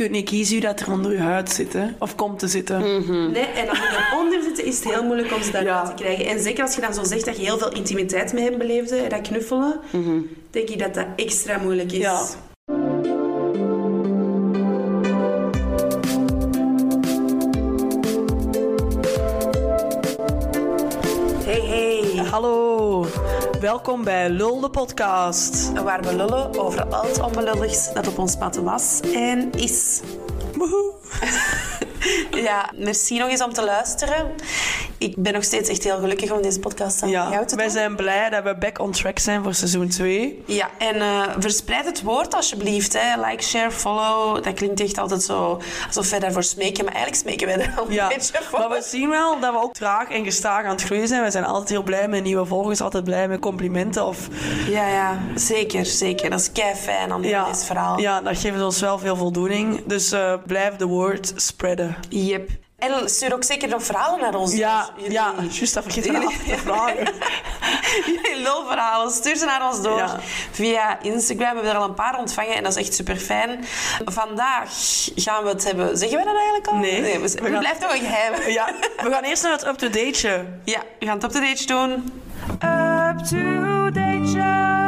kunt niet kiezen wie dat er onder je huid zit, hè. Of komt te zitten. Nee, en als ze eronder zitten, is het heel moeilijk om ze daaruit Ja. te krijgen. En zeker als je dan zo zegt dat je heel veel intimiteit met hem beleefde, dat knuffelen, denk ik dat dat extra moeilijk is. Ja. Hey, hey. Hallo, welkom bij Lul de podcast. Waar we lullen over al het onbelulligs dat op ons pad was en is. Woehoe. Ja, merci nog eens om te luisteren. Ik ben nog steeds echt heel gelukkig om deze podcast samen met jou te wij doen. zijn blij dat we back on track zijn voor seizoen 2. Ja, en eh, verspreid het woord alsjeblieft. Hè. Like, share, follow. Dat klinkt echt altijd zo alsof wij daarvoor smeken. Maar eigenlijk smeken wij daar al een Ja, beetje voor. maar we zien wel dat we ook traag en gestaag aan het groeien zijn. We zijn altijd heel blij met nieuwe volgers, altijd blij met complimenten. Of, Ja, ja, zeker, zeker. Dat is kei fijn aan ja, dit verhaal. ja, dat geeft ons wel veel voldoening. Dus eh, blijf de woord spreiden. Yep. En stuur ook zeker nog verhalen naar ons. Ja, Jullie- ja, juist, dat vergeten we Jullie- te vragen. Jullie lulverhalen, stuur ze naar ons door Ja. via Instagram. We hebben er al een paar ontvangen en dat is echt super fijn. Vandaag gaan we het hebben. Zeggen we dat eigenlijk al? Nee. we, We gaan- blijft toch een geheim. Ja, we gaan eerst naar het up-to-dateje. Ja, we gaan het op de date doen. Up-to-dateje.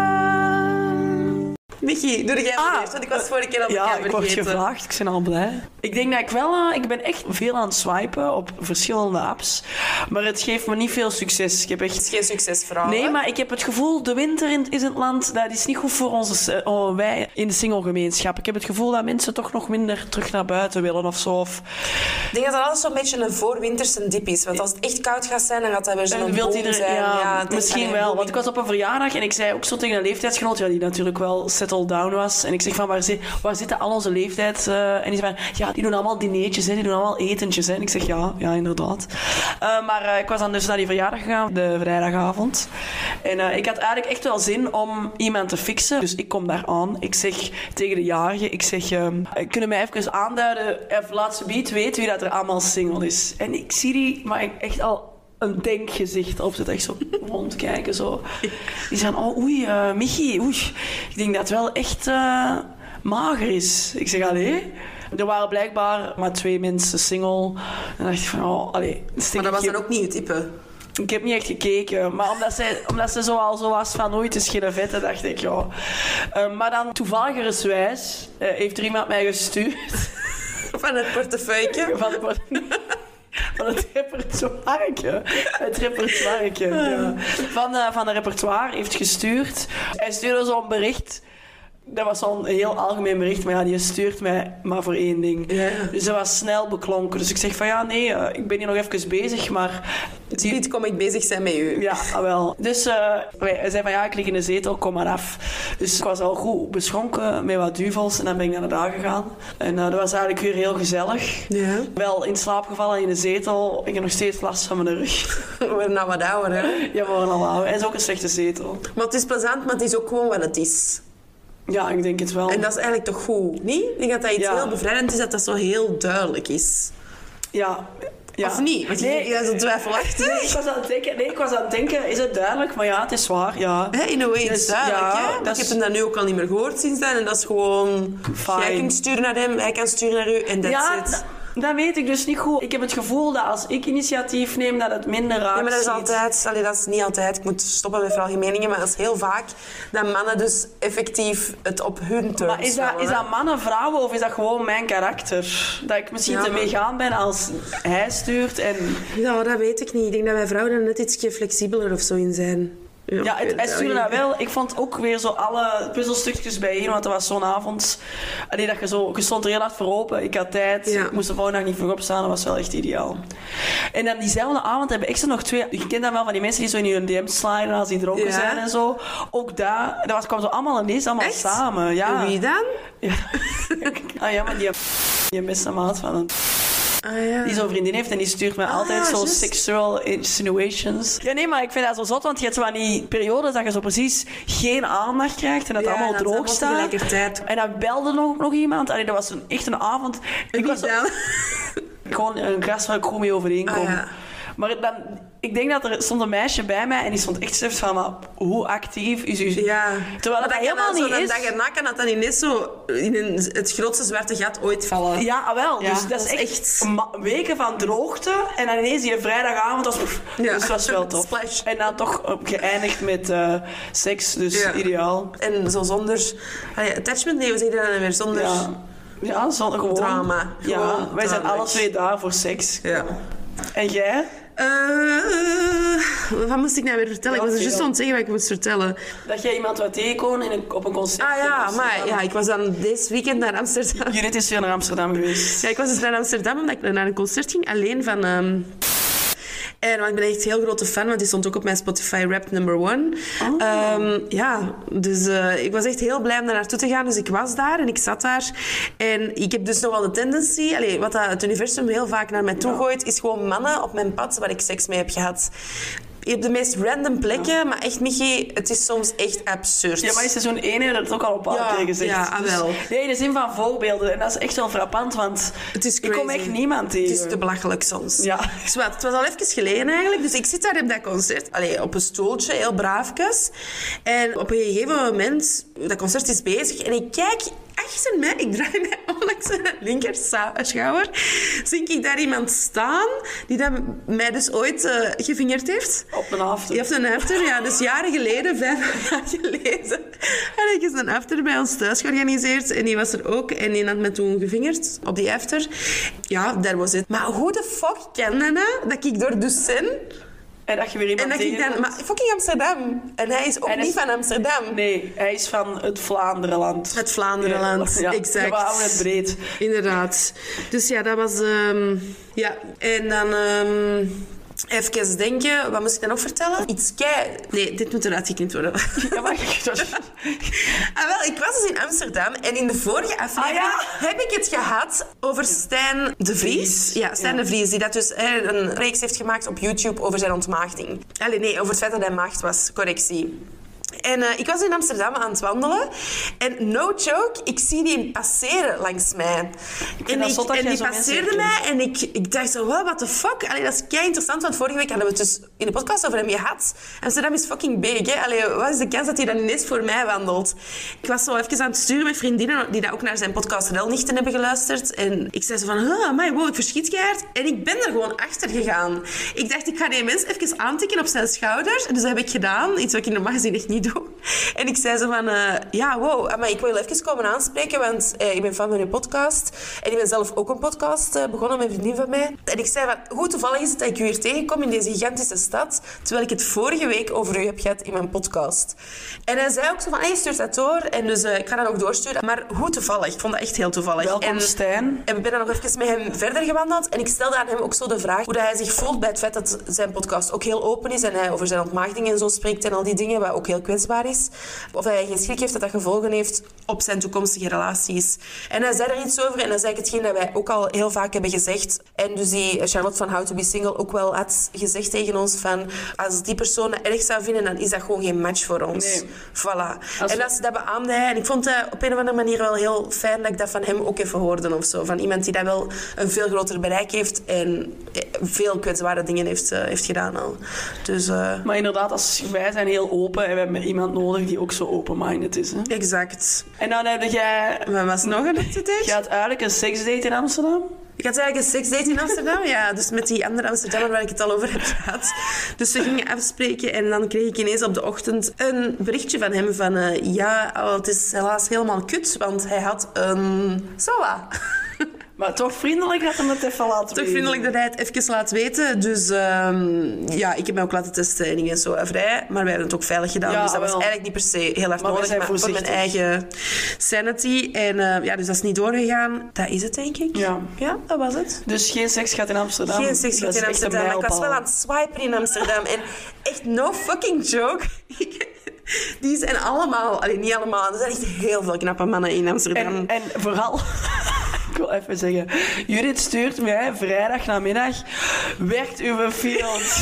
Michi, doe jij Ah, eerst, want ik was vorige keer al Ja, bekend ik word vergeten. gevraagd. Ik ben al blij. Ik denk dat ik wel... eh, ik ben echt veel aan het swipen op verschillende apps. Maar het geeft me niet veel succes. Ik heb Het echt... is geen succesverhaal. Nee, hè? maar ik heb het gevoel, de winter in, is in het land, dat is niet goed voor onze, eh, oh, wij in de singlegemeenschap. Ik heb het gevoel dat mensen toch nog minder terug naar buiten willen of zo. Of, Ik denk dat dat altijd zo'n beetje een voorwinterse dip is. Want als het echt koud gaat zijn, dan gaat dat weer zo'n boom iedereen, zijn. ja, het is- misschien wel. Want ik was op een verjaardag en ik zei ook zo tegen een leeftijdsgenoot, ja, die natuurlijk wel down was. En ik zeg van, waar, waar zitten al onze leeftijd? eh, en die zei van, ja, die doen allemaal dineetjes, hè, die doen allemaal etentjes. Hè. Ik zeg, ja, ja, inderdaad. Eh, maar eh, ik was dan dus naar die verjaardag gegaan, de vrijdagavond. En ik had eigenlijk echt wel zin om iemand te fixen. Dus ik kom daar aan. Ik zeg tegen de jarige, ik zeg, ehm, kunnen mij even aanduiden, even laat ze beat weten wie dat er allemaal single is. En ik zie die, maar ik echt al een denkgezicht op zit. Echt zo rondkijken. Zo. Die zeggen, oh oei, eh, Michi, oei. Ik denk dat het wel echt eh, mager is. Ik zeg, allee. Er waren blijkbaar maar twee mensen single. En dan dacht ik van, oh, allee. Maar dat was dan ook niet het type. Ik heb niet echt gekeken, maar omdat, zij, omdat ze zo al zo was van nooit is geen vette, dacht ik ja. Eh, maar dan toevalligerswijs heeft er iemand mij gestuurd Van het portefeuille. van, van, van het repertoireke. Het repertoireke, ja. Van, eh, van de repertoire heeft gestuurd. Hij stuurde zo'n bericht. Dat was zo'n heel algemeen bericht, maar ja, die stuurt mij maar voor één ding. Ja. Dus dat was snel beklonken. Dus ik zeg van ja, nee, eh, ik ben hier nog even bezig, maar... die- Niet kom ik bezig zijn met u. ja, ah, wel. Dus eh, wij- hij zei van ja, ik lig in de zetel, kom maar af. Dus ik was al goed beschonken met wat duvels en dan ben ik naar de dag gegaan. En eh, dat was eigenlijk weer heel gezellig. Ja. Wel in slaap gevallen in de zetel. Ik heb nog steeds last van mijn rug. We worden nou wat ouder, hè. ja, we worden al ouder. Hij is ook een slechte zetel. Maar het is plezant, maar het is ook gewoon wat het is. Ja, ik denk het wel. En dat is eigenlijk toch goed, niet? Ik denk dat dat iets Ja. heel bevrijdend is, dat dat zo heel duidelijk is. Ja. ja. Of niet? Want je Nee, jij zo twijfelachtig. nee, ik was aan het denken, nee, ik was aan het denken, is het duidelijk? Maar ja, het is waar, ja. In a way, het is Dus, duidelijk, ja, hè? Dat Ik is- heb hem dat nu ook al niet meer gehoord sinds dan. En dat is gewoon... Fine. Jij kunt sturen naar hem, hij kan sturen naar u en that's ja, it. Dat weet ik dus niet goed. Ik heb het gevoel dat als ik initiatief neem, dat het minder raakt. Ja, maar dat is altijd... Allee, dat is niet altijd. Ik moet stoppen met veralgemeningen, maar dat is heel vaak dat mannen dus effectief het op hun terms Maar is dat, is dat mannen, vrouwen of is dat gewoon mijn karakter? Dat ik misschien Ja, te meegaan ben als hij stuurt en... Ja, dat weet ik niet. Ik denk dat wij vrouwen er net ietsje flexibeler of zo in zijn. Ja, het, hij stuurde dat wel. Ik vond ook weer zo alle puzzelstukjes bijeen, want er was zo'n avond... Allee, dat je zo... Je stond er heel hard voor open. Ik had tijd. Ja. Ik moest de volgende dag niet vroeg opstaan. Dat was wel echt ideaal. En dan diezelfde avond hebben extra nog twee... Je kent dat wel van die mensen die zo in hun DM sliden als die dronken Ja. zijn en zo. Ook daar... Dat was, kwam zo allemaal ineens allemaal Echt? samen. Ja. En wie dan? Ja. ah ja, maar die, die beste maat van een... Ah ja. Die zo'n vriendin heeft en die stuurt mij Ah, altijd zo sexual insinuations. Ja, nee, maar ik vind dat zo zot, want je hebt zo van die periodes dat je zo precies geen aandacht krijgt en dat het allemaal dat droog staat. tegelijkertijd. En dan belde nog, nog iemand. Allee, dat was een, echt een avond. Ik was zo- gewoon een gast waar ik goed mee overeenkom. Ah. Maar dan, ik denk dat er stond een meisje bij mij en die stond echt zo van, maar hoe actief is u? Ja. Terwijl dat helemaal zo niet is. dag erna kan dat dan ineens zo in een, het grootste zwarte gat ooit vallen. Ja, ah, wel. Ja, dus dat, is echt, weken van droogte. En dan ineens die vrijdagavond was... Ja. Dus dat was wel tof. Splash. En dan toch geëindigd met eh, seks. Dus Ja. ideaal. En zo zonder... Allee, attachment? Nee, we zeggen dat dan weer zonder... Ja, ja zonder gewoon... Drama. Ja, wij zijn alle twee daar voor seks. Ja. En jij? Eh, wat moest ik nou weer vertellen? Ja, ik was er juist aan het zeggen wat ik moest vertellen. Dat jij iemand wat tegenkomen in een, op een concert. Ah ja, maar ja, ik was dan deze weekend naar Amsterdam. Judith is weer naar Amsterdam geweest. Ja, ik was dus naar Amsterdam omdat ik naar een concert ging, alleen van... ehm, en ik ben echt een heel grote fan, want die stond ook op mijn Spotify Rap number one. Oh. Ehm, ja, dus eh, ik was echt heel blij om daar naartoe te gaan. Dus ik was daar en ik zat daar. En ik heb dus nog wel de tendency... Allee, wat dat het universum heel vaak naar mij toe gooit, is gewoon mannen op mijn pad waar ik seks mee heb gehad. Op de meest random plekken, maar echt, Michi, het is soms echt absurd. Ja, maar in seizoen 1 heb je dat ook al op Ja, paar keer gezegd. ja, ah, Dus- wel. nee, de zin van voorbeelden. En dat is echt wel frappant, want Het is ik kom crazy. echt niemand tegen. Het is te belachelijk soms. Ja. Zwat, het was al even geleden eigenlijk. Dus ik zit daar op dat concert. Allee, op een stoeltje, heel braafjes. En op een gegeven moment, dat concert is bezig. En ik kijk achter mij, ik draai mij om langs mijn linker schouder. Zie ik daar iemand staan die dat mij dus ooit eh, gevingerd heeft. Op een after. Die heeft een after, ja, dus jaren geleden, vijf jaar geleden, had ik eens een after bij ons thuis georganiseerd. En die was er ook en die had me toen gevingerd op die after. Ja, daar was het. Maar hoe de fuck kan dat dat ik door ben En dat je weer iemand en dat ik dan... Maar fucking Amsterdam. En hij is ook hij niet is- van Amsterdam. Nee, hij is van het Vlaanderenland. Het Vlaanderenland, Ja, exact. We houden het breed. Inderdaad. Dus ja, dat was... ehm, ja, en dan... ehm, Even denken, wat moest ik dan nog vertellen? Iets kei... Nee, dit moet eruit geknipt worden. Ja, maar Ah, wel, ik was dus in Amsterdam en in de vorige aflevering Ah, ja? heb ik het gehad over Stijn de Vries. Ja, Stijn Ja. de Vries, die dat dus hè, een reeks heeft gemaakt op YouTube over zijn ontmaagding. Allee, nee, over het feit dat hij maagd was. Correctie. En eh, ik was in Amsterdam aan het wandelen. En no joke, ik zie die passeren langs mij. En, ik, en die passeerde mij en ik, ik dacht zo, what, what the fuck? Allee, dat is kei interessant, want vorige week hadden we het dus in de podcast over hem gehad. Amsterdam is fucking big, hè? Allee, wat is de kans dat hij dan ineens voor mij wandelt? Ik was zo even aan het sturen met vriendinnen die dat ook naar zijn podcast Relnichten hebben geluisterd. En ik zei zo van, huh, amai, wow, ik verschiet keihard. En ik ben er gewoon achter gegaan. Ik dacht, ik ga die mens even aantikken op zijn schouders. Dus dat heb ik gedaan, iets wat ik normaal gezien echt niet En ik zei zo van, eh, ja, wow, maar ik wil je even komen aanspreken, want eh, ik ben fan van je podcast. En ik ben zelf ook een podcast eh, begonnen met een vriendin van mij. En ik zei van, hoe toevallig is het dat ik u hier tegenkom in deze gigantische stad, terwijl ik het vorige week over u heb gehad in mijn podcast. En hij zei ook zo van, hey, stuur dat door. En dus ik ga dat ook doorsturen. Maar hoe toevallig? Ik vond dat echt heel toevallig. Welkom, en, Stijn. en we zijn dan nog even met hem verder gewandeld. En ik stelde aan hem ook zo de vraag hoe dat hij zich voelt bij het feit dat zijn podcast ook heel open is. En hij over zijn ontmaagding en zo spreekt en al die dingen, wat ook heel kwetsbaar is. Of hij geen schrik heeft dat dat gevolgen heeft op zijn toekomstige relaties. En hij zei er iets over en dan zei ik hetgeen dat wij ook al heel vaak hebben gezegd. En dus die Charlotte van How to Be Single ook wel had gezegd tegen ons van als die persoon dat erg zou vinden, dan is dat gewoon geen match voor ons. Nee. Voilà. Als- En dat, dat beaamde hij. En ik vond het op een of andere manier wel heel fijn dat ik dat van hem ook even hoorde of zo. Van iemand die dat wel een veel groter bereik heeft en eh, veel kwetsbare dingen heeft, eh, heeft gedaan al. Dus eh, Maar inderdaad, als, wij zijn heel open en we iemand nodig die ook zo open-minded is. Hè? exact. En dan heb jij... Wat was nog een update? Je had eigenlijk een seksdate in Amsterdam. Ik had eigenlijk een seksdate in Amsterdam, ja. Dus met die andere Amsterdammer waar ik het al over heb gehad. Dus we gingen afspreken en dan kreeg ik ineens op de ochtend een berichtje van hem van... eh, ja, oh, het is helaas helemaal kut, want hij had een... SOA. Maar toch vriendelijk dat hem het even laten Toch weten. vriendelijk dat hij het even laat weten. Dus ehm, ja, ik heb mij ook laten testen en dingen zo vrij. Maar wij hebben het ook veilig gedaan. Ja, dus dat was eigenlijk niet per se heel erg Maar nodig. Maar voor mijn eigen sanity. En eh, ja, dus dat is niet doorgegaan. Dat is het, denk ik. Ja. Ja, dat was het. Dus geen seks gaat in Amsterdam. Geen seks is in Amsterdam. Maar ik was wel aan het swipen in Amsterdam. En echt no fucking joke. Die zijn allemaal... Allee, niet allemaal. Er zijn echt heel veel knappe mannen in Amsterdam. En, en vooral, ik wil even zeggen, Judith stuurt mij vrijdag namiddag, werkt uw field.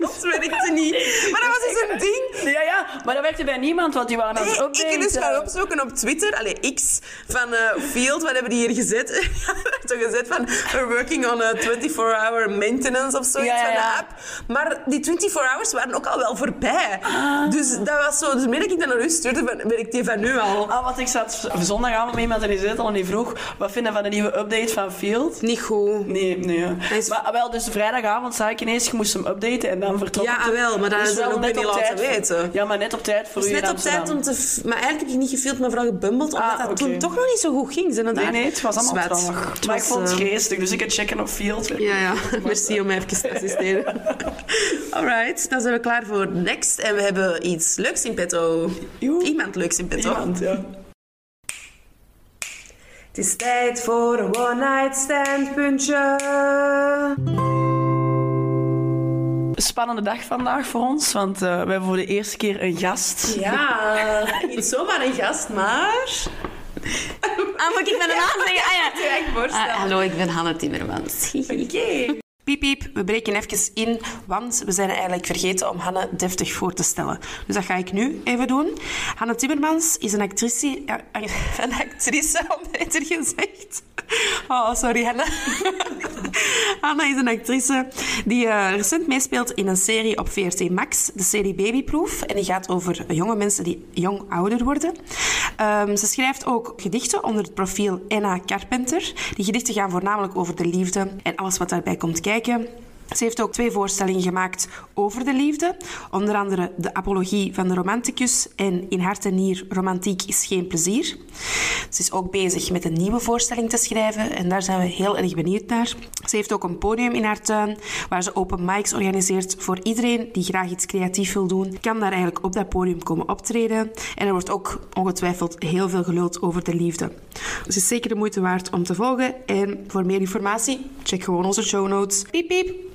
Dat werkte niet. Maar dat was dus een ding. Ja, ja, maar dat werkte bij niemand, want die waren aan het updaten. ik dus gaan opzoeken op Twitter. Allee, X van eh, Field. Wat hebben die hier gezet? Toch gezet van... We're working on a 24-hour maintenance of zoiets Ja, van de app. Maar die 24 hours waren ook al wel voorbij. Ah. Dus dat was zo... Dus meer dat ik dat naar u stuurde, van- werkt die van nu al. Ah, want ik zat zondagavond met iemand en die zei het al en die vroeg wat vinden van de nieuwe update van Field? Niet goed. Nee, nee. is- Maar ah, wel, dus vrijdagavond zei ik ineens, je moest hem updaten en dan vertrok Ja, ik. ah, wel, maar dat Dus is wel wel ook net niet laten weten. Ja, maar net op tijd voor u net op tijd om te... Maar eigenlijk heb ik niet gefilmd, maar vooral gebumbeld. Omdat Ah, dat toen toch nog niet zo goed ging. Zijn Nee, nee, het was allemaal traag. Maar ik vond het eh, geestig, dus ik heb checken op Field. Ja, ja. Merci om mij even te assisteren. Alright, dan zijn we klaar voor next. En we hebben iets leuks in petto. Iemand leuks in petto. Iemand, ja. Het is tijd voor een one-night stand puntje. Spannende dag vandaag voor ons, want eh, we hebben voor de eerste keer een gast. Ja, niet zomaar een gast, maar... Ah, moet ik mijn naam zeggen? Ah, ja. Voorstellen. Ah, hallo, ik ben Hanne Timmermans. Oké. Piep, piep, we breken even in, want we zijn eigenlijk vergeten om Hanne deftig voor te stellen. Dus dat ga ik nu even doen. Hanne Timmermans is een actrice... Een actrice, om beter gezegd. Oh, sorry, Hanne. Hanne is een actrice die eh, recent meespeelt in een serie op VRT Max, de serie Babyproof. En die gaat over jonge mensen die jong ouder worden. Ehm, ze schrijft ook gedichten onder het profiel Enna Carpenter. Die gedichten gaan voornamelijk over de liefde en alles wat daarbij komt kijken. Ze heeft ook twee voorstellingen gemaakt over de liefde. Onder andere De Apologie van de Romanticus en In Hart en Nier Romantiek is geen plezier. Ze is ook bezig met een nieuwe voorstelling te schrijven en daar zijn we heel erg benieuwd naar. Ze heeft ook een podium in haar tuin waar ze open mics organiseert voor iedereen die graag iets creatief wil doen. Kan daar eigenlijk op dat podium komen optreden. En er wordt ook ongetwijfeld heel veel geluld over de liefde. Dus is zeker de moeite waard om te volgen. En voor meer informatie, check gewoon onze show notes. Piep, piep.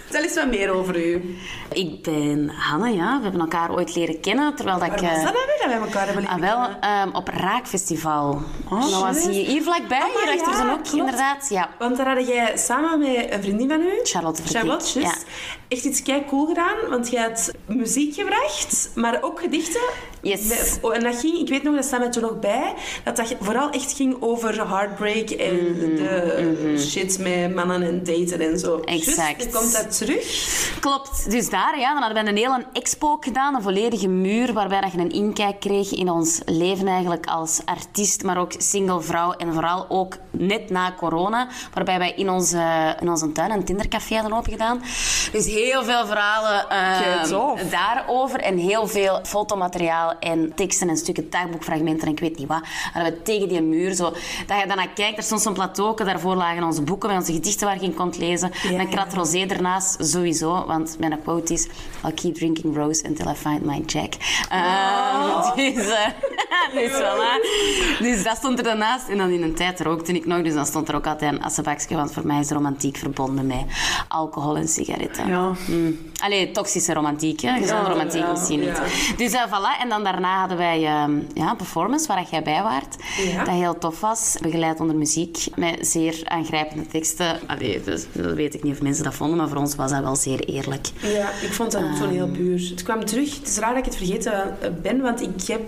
Vertel eens wat meer over u. Ik ben Hanne, ja. We hebben elkaar ooit leren kennen, terwijl dat ik... Waar was eh, dat nou weer dat wij elkaar hebben Ah, leren wel, kennen? ehm, op Raakfestival. dat was hier, hier vlakbij, Ah, maar hier achter ja, zijn inderdaad. Ja. Want daar had jij samen met een vriendin van u, Charlotte Verdiek, Charlotte, ja. echt iets kei cool gedaan. Want je had muziek gebracht, maar ook gedichten. Yes. Met- oh, en dat ging, ik weet nog, dat staat mij toen nog bij, dat dat vooral echt ging over heartbreak en Mhm, de shit met mannen en daten en zo. Exact. Komt dat terug? Klopt. Dus daar ja, dan hadden we een hele expo gedaan, een volledige muur, waarbij dat je een inkijk kreeg in ons leven eigenlijk als artiest, maar ook single vrouw en vooral ook net na corona, waarbij wij in onze, in onze tuin een Tindercafé hadden opengedaan. Dus heel veel verhalen eh, tof. daarover en heel veel fotomateriaal en teksten en stukken dagboekfragmenten en ik weet niet wat. Hadden we tegen die muur zo. Dat je daarna kijkt, er stond zo'n plateau, daarvoor lagen onze boeken met onze gedichten waar je in kon lezen. Ja, Een krat rosé ernaast, sowieso, want mijn quote is I'll keep drinking rose until I find my Jack. Oh. Eh, dus, eh, dus, voilà. dus dat stond er daarnaast. En dan in een tijd rookte ik nog, dus dan stond er ook altijd een assenbakje, want voor mij is romantiek verbonden met alcohol en sigaretten. Ja. Mm. Allee, toxische romantiek, hè? Gezonde Ja, romantiek ja, misschien niet. Dus uh, voilà, en dan daarna hadden wij ehm, ja, een performance waar jij bij waart. Dat heel tof was, begeleid onder muziek, met zeer aangrijpende teksten. Allee, dus, dat weet ik niet of mensen dat vonden, maar voor ons was dat wel zeer eerlijk. Ja, ik vond dat toen heel puur. Het kwam terug. Het is raar dat ik het vergeten eh, ben, want ik heb...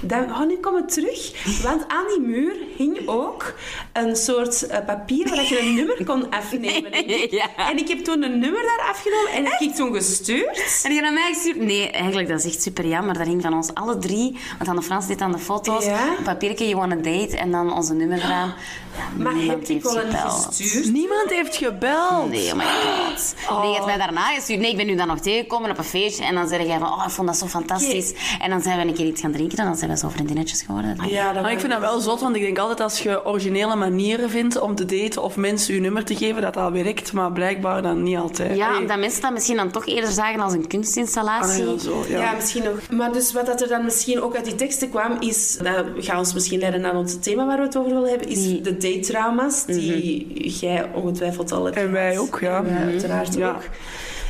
Dat, oh, nu komt het terug. Want aan die muur hing ook een soort eh, papier waar je een nummer kon afnemen. denk ik. Ja. En ik heb toen een nummer daar afgenomen en heb ik toen gestuurd. En die naar mij gestuurd? Nee, eigenlijk, dat is echt super jammer. Dat hing van ons alle drie. Want aan de Frans dit aan de foto's. Ja. Een papiertje, you want a date. En dan onze nummer eraan. Ja, Maar niemand heb je heeft wel gestuurd? Niemand heeft gebeld. Nee, oh my god. Nee, je hebt mij daarna gestuurd. Nee, ik ben nu dan nog tegengekomen op een feestje. En dan zeg jij van, oh, ik vond dat zo fantastisch. En dan zijn we een keer iets gaan drinken. En dan zijn we zo vriendinnetjes geworden. Ja, dat Maar ik vind dat wel zot, want ik denk altijd als je originele manieren vindt om te daten of mensen je nummer te geven, dat dat werkt. Maar blijkbaar dan niet altijd. Ja, Hey. omdat mensen dat misschien dan toch eerder zagen als een kunstinstallatie. Ah, ja, zo, ja. Ja. misschien nog. Maar dus wat dat er dan misschien ook uit die teksten kwam, is... Dat gaat ons misschien leiden naar ons thema waar we het over willen hebben, is Die- de date-trauma's die jij ongetwijfeld al hebt En wij ook, ja. En wij uiteraard Ja. ook.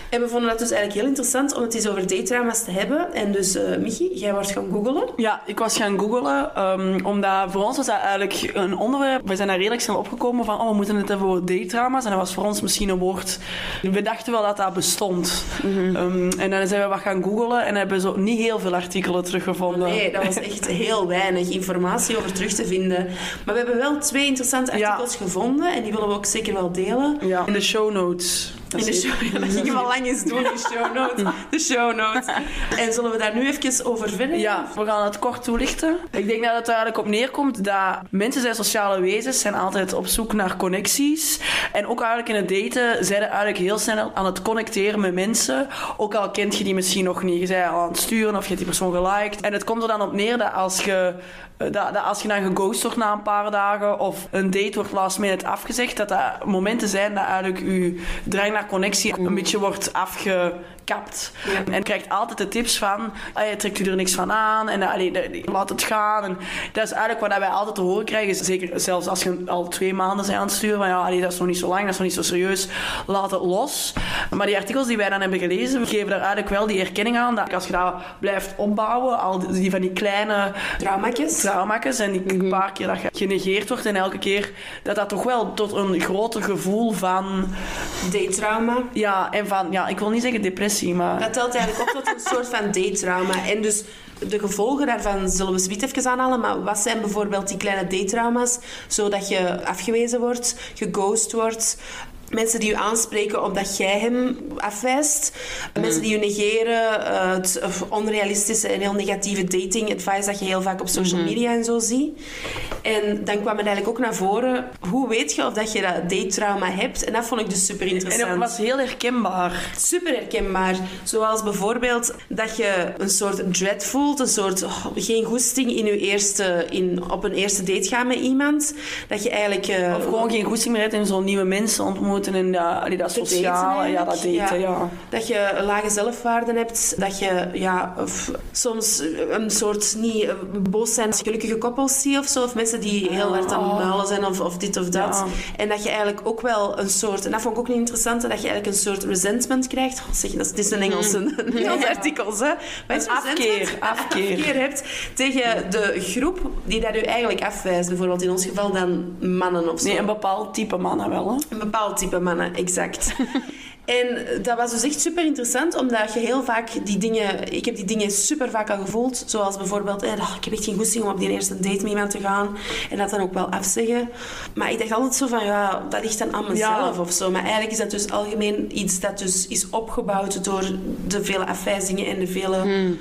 En we vonden dat dus eigenlijk heel interessant om het eens over datetrauma's te hebben. En dus, eh Michi, jij was gaan googelen. Ja, ik was gaan googlen, ehm, omdat voor ons was dat eigenlijk een onderwerp. We zijn daar redelijk snel opgekomen van, oh, we moeten het hebben over datetrauma's. En dat was voor ons misschien een woord... We dachten wel dat dat bestond. Ehm, en dan zijn we wat gaan googlen en hebben zo niet heel veel artikelen teruggevonden. Nee, dat was echt heel weinig informatie over terug te vinden. Maar we hebben wel twee interessante Ja. artikels gevonden. En die willen we ook zeker wel delen. Ja, in de show notes. Dat In de show, ja, dat gingen we al lang eens doen, de show notes. De show notes. En zullen we daar nu even over verder? Ja, we gaan het kort toelichten. Ik denk dat het er eigenlijk op neerkomt dat mensen zijn sociale wezens, zijn altijd op zoek naar connecties. En ook eigenlijk in het daten zijn ze eigenlijk heel snel aan het connecteren met mensen. Ook al kent je die misschien nog niet. Je bent al aan het sturen of je hebt die persoon geliked. En het komt er dan op neer dat als je, dat, dat als je dan geghost wordt na een paar dagen of een date wordt last minute afgezegd, dat dat momenten zijn dat eigenlijk je drang naar connectie een beetje wordt afgekapt. Ja. En krijgt altijd de tips van, je trekt u er niks van aan en allee, laat het gaan. En dat is eigenlijk wat wij altijd te horen krijgen. Zeker zelfs als je al twee maanden bent aan het sturen, van ja, allee, dat is nog niet zo lang, dat is nog niet zo serieus, laat het los. Maar die artikels die wij dan hebben gelezen, geven daar eigenlijk wel die erkenning aan dat als je dat blijft opbouwen, al die van die kleine Trauma's. trauma's en die paar keer dat je genegeerd wordt en elke keer dat dat toch wel tot een groter gevoel van Datetrauma. ja en van ja ik wil niet zeggen depressie maar Dat telt eigenlijk op tot een soort van datetrauma. En dus de gevolgen daarvan zullen we zoiets even aanhalen. Maar wat zijn bijvoorbeeld die kleine datetrauma's? Zodat je afgewezen wordt, geghost wordt. Mensen die je aanspreken omdat jij hem afwijst. Mensen die je negeren. eh, het onrealistische en heel negatieve dating advice dat je heel vaak op social media en zo ziet. En dan kwam het eigenlijk ook naar voren. Hoe weet je of dat je dat datetrauma hebt? En dat vond ik dus super en interessant. dat was heel herkenbaar Super herkenbaar. Zoals bijvoorbeeld dat je een soort dread voelt, een soort oh, geen goesting in je eerste, in, op een eerste date gaan met iemand. Dat je eigenlijk... eh, of gewoon geen goesting meer hebt en zo nieuwe mensen ontmoeten en dat, allee, dat te daten sociale ja dat daten ja, Dat je een lage zelfwaarde hebt. Dat je ja, of soms een soort niet eh, boos zijn gelukkige koppels ziet of zo. Of mensen die heel hard aan het muilen zijn of, of dit of dat. Ja. En dat je eigenlijk ook wel een soort... En dat vond ik ook niet interessant. Dat je eigenlijk een soort resentment krijgt. Oh, zeg, dat is, een Engelse, een Engels artikels, hè. Is Een afkeer, afkeer. afkeer hebt tegen de groep die dat u eigenlijk afwijst. Bijvoorbeeld in ons geval dan mannen of zo. nee een bepaald type mannen wel hè Een bepaald type mannen, exact. En dat was dus echt super interessant, omdat je heel vaak die dingen... Ik heb die dingen super vaak al gevoeld. Zoals bijvoorbeeld, eh, oh, ik heb echt geen goesting om op die eerste date met iemand te gaan. En dat dan ook wel afzeggen. Maar ik dacht altijd zo van, ja, dat ligt dan aan mezelf Ja. of zo. Maar eigenlijk is dat dus algemeen iets dat dus is opgebouwd door de vele afwijzingen en de vele Hmm.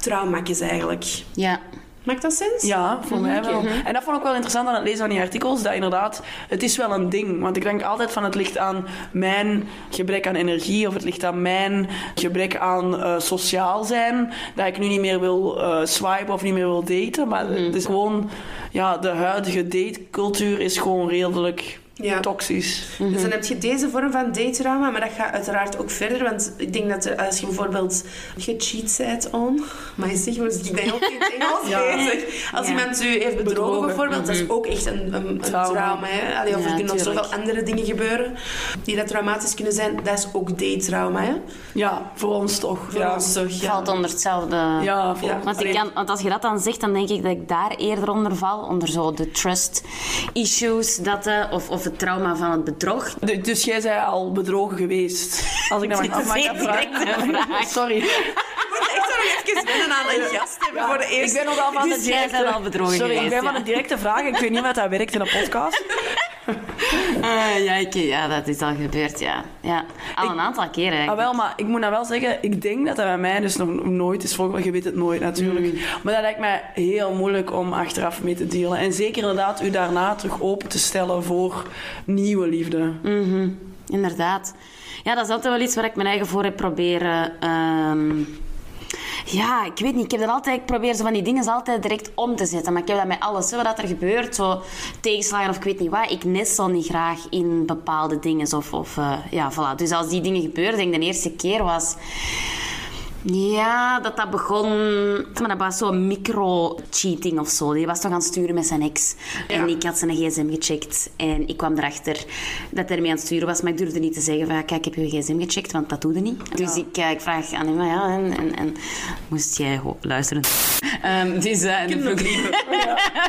trauma's eigenlijk. Ja. Maakt dat sens? Ja, voor mij wel. En dat vond ik wel interessant aan het lezen van die artikels, dat inderdaad, het is wel een ding. Want ik denk altijd van het ligt aan mijn gebrek aan energie of het ligt aan mijn gebrek aan eh, sociaal zijn, dat ik nu niet meer wil eh swipen of niet meer wil daten. Maar het is gewoon, ja, de huidige datecultuur is gewoon redelijk Ja. toxisch. Dus dan heb je deze vorm van datetrauma, maar dat gaat uiteraard ook verder. Want ik denk dat er, als je bijvoorbeeld gecheat bent on... Maar je zegt, maar ik ben ook in het Engels Ja. bezig. Als Ja. iemand u heeft bedrogen, Bedrogen. bijvoorbeeld, dat is ook echt een, een, een Trauma. trauma. hè. Allee, of Ja, er kunnen nog zoveel andere dingen gebeuren die dat traumatisch kunnen zijn. Dat is ook datetrauma, hè. Ja, voor ons toch. Voor ja. ons toch, ja. Valt onder hetzelfde. Ja, voor Ja. ons. Want, ik kan, want als je dat dan zegt, dan denk ik dat ik daar eerder onder val. Onder zo de trust issues, dat, eh, of, of het trauma van het bedrog. du- Dus jij zei al bedrogen geweest. Als ik dat mag afmaken. een directe vraag. Sorry. Ik nog wennen aan een gast hebben voor de Ik eerste... ben nogal van Dus de jij directe... bent al bedrogen Sorry, ik geweest, ben van ja. de directe vraag. Ik weet niet of dat werkt in een podcast. Ah, ja, ik- ja, dat is al gebeurd, ja. ja. Al een aantal keren Ah, wel, maar ik moet nou wel zeggen, ik denk dat dat bij mij dus nog nooit is voorgekomen. Je weet het nooit natuurlijk. Mm. Maar dat lijkt mij heel moeilijk om achteraf mee te dealen. En zeker inderdaad u daarna terug open te stellen voor nieuwe liefde. Mhm, inderdaad. Ja, dat is altijd wel iets waar ik mijn eigen voor heb proberen... ehm, ja, ik weet niet. Ik heb dat altijd... Ik probeer zo van die dingen altijd direct om te zetten. Maar ik heb dat met alles. Wat er gebeurt. Zo tegenslagen of ik weet niet wat. Ik nestel niet graag in bepaalde dingen. Of, of eh, ja, voilà. Dus als die dingen gebeuren, denk ik de eerste keer was... Ja, dat dat begon... Maar dat was zo'n micro-cheating of zo. Die was toch aan het sturen met zijn ex. En ik had zijn gsm gecheckt. En ik kwam erachter dat hij ermee aan het sturen was. Maar ik durfde niet te zeggen van... Kijk, ik heb je gsm gecheckt, want dat doe niet. Dus ik, eh, ik vraag aan hem... Ja, en, en, en moest jij luisteren? Ehm dus, vroeg-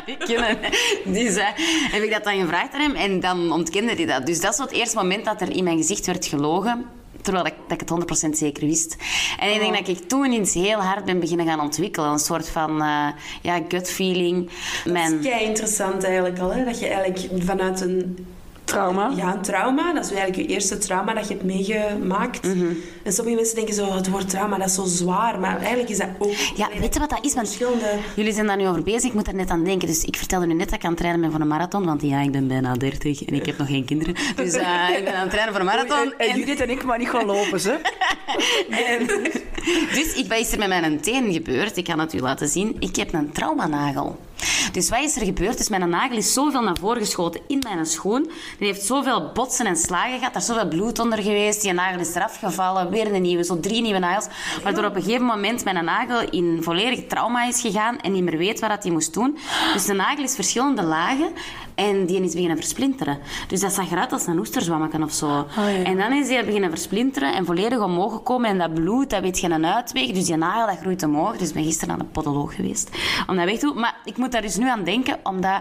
Ik ken. Dus heb ik dat dan gevraagd aan hem. En dan ontkende hij dat. Dus dat is zo het eerste moment dat er in mijn gezicht werd gelogen. Terwijl ik, dat ik het 100% zeker wist. En ik denk dat ik toen iets heel hard ben beginnen gaan ontwikkelen. Een soort van eh, ja, gut feeling. Mijn... Kei interessant eigenlijk al, hè? dat je eigenlijk vanuit een Trauma. Ja, een trauma. Dat is eigenlijk je eerste trauma dat je hebt meegemaakt. Mhm. En sommige mensen denken zo, het woord trauma, dat is zo zwaar. Maar eigenlijk is dat ook... Ja, weet je wat dat is? Want Verschillende... jullie zijn daar nu over bezig. Ik moet er net aan denken. Dus ik vertelde nu net dat ik aan het trainen ben voor een marathon. Want ja, ik ben bijna 30 en ik heb nog geen kinderen. Dus eh, ik ben aan het trainen voor een marathon. En, en Judith en ik maar niet gaan lopen, ze. Dus ik, wat is er met mijn teen gebeurd? Ik kan het u laten zien. Ik heb een traumanagel. Dus wat is er gebeurd? Dus mijn nagel is zoveel naar voren geschoten in mijn schoen. Die heeft zoveel botsen en slagen gehad. Er is zoveel bloed onder geweest. Die nagel is eraf gevallen. Weer een nieuwe. Zo drie nieuwe nagels. Waardoor op een gegeven moment mijn nagel in volledig trauma is gegaan. En niet meer weet wat hij moest doen. Dus de nagel is verschillende lagen. En die is beginnen versplinteren. Dus dat zag eruit als een of zo. ja. En dan is die beginnen versplinteren en volledig omhoog gekomen. En dat bloed, dat weet geen uitweg. Dus die nagel, dat groeit omhoog. Dus ik ben gisteren aan de podoloog geweest om dat weg te doen. Maar ik moet daar dus nu aan denken, omdat...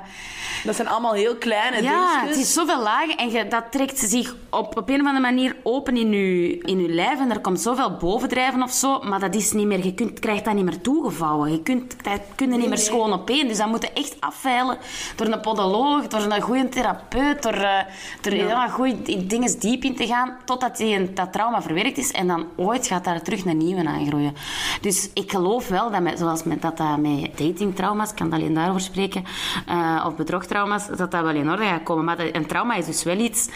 Dat zijn allemaal heel kleine Ja, het is zoveel lagen en je, dat trekt zich op, op een of andere manier open in je, in je lijf. En er komt zoveel bovendrijven of zo. Maar dat is niet meer, je kunt, krijgt dat niet meer toegevouwen. Je kunt dat kun je niet meer schoon opeen. Dus dat moet je echt afveilen door een podoloog, door een goede therapeut, door, eh, door ja. goede dingen diep in te gaan, totdat die, dat trauma verwerkt is. En dan ooit gaat daar terug een nieuwe aangroeien. Dus ik geloof wel dat, met, zoals met, dat, dat met datingtrauma's, ik kan alleen daarover spreken, eh, of bedrogtrauma's, dat dat wel in orde gaat komen. Maar dat, een trauma is dus wel iets...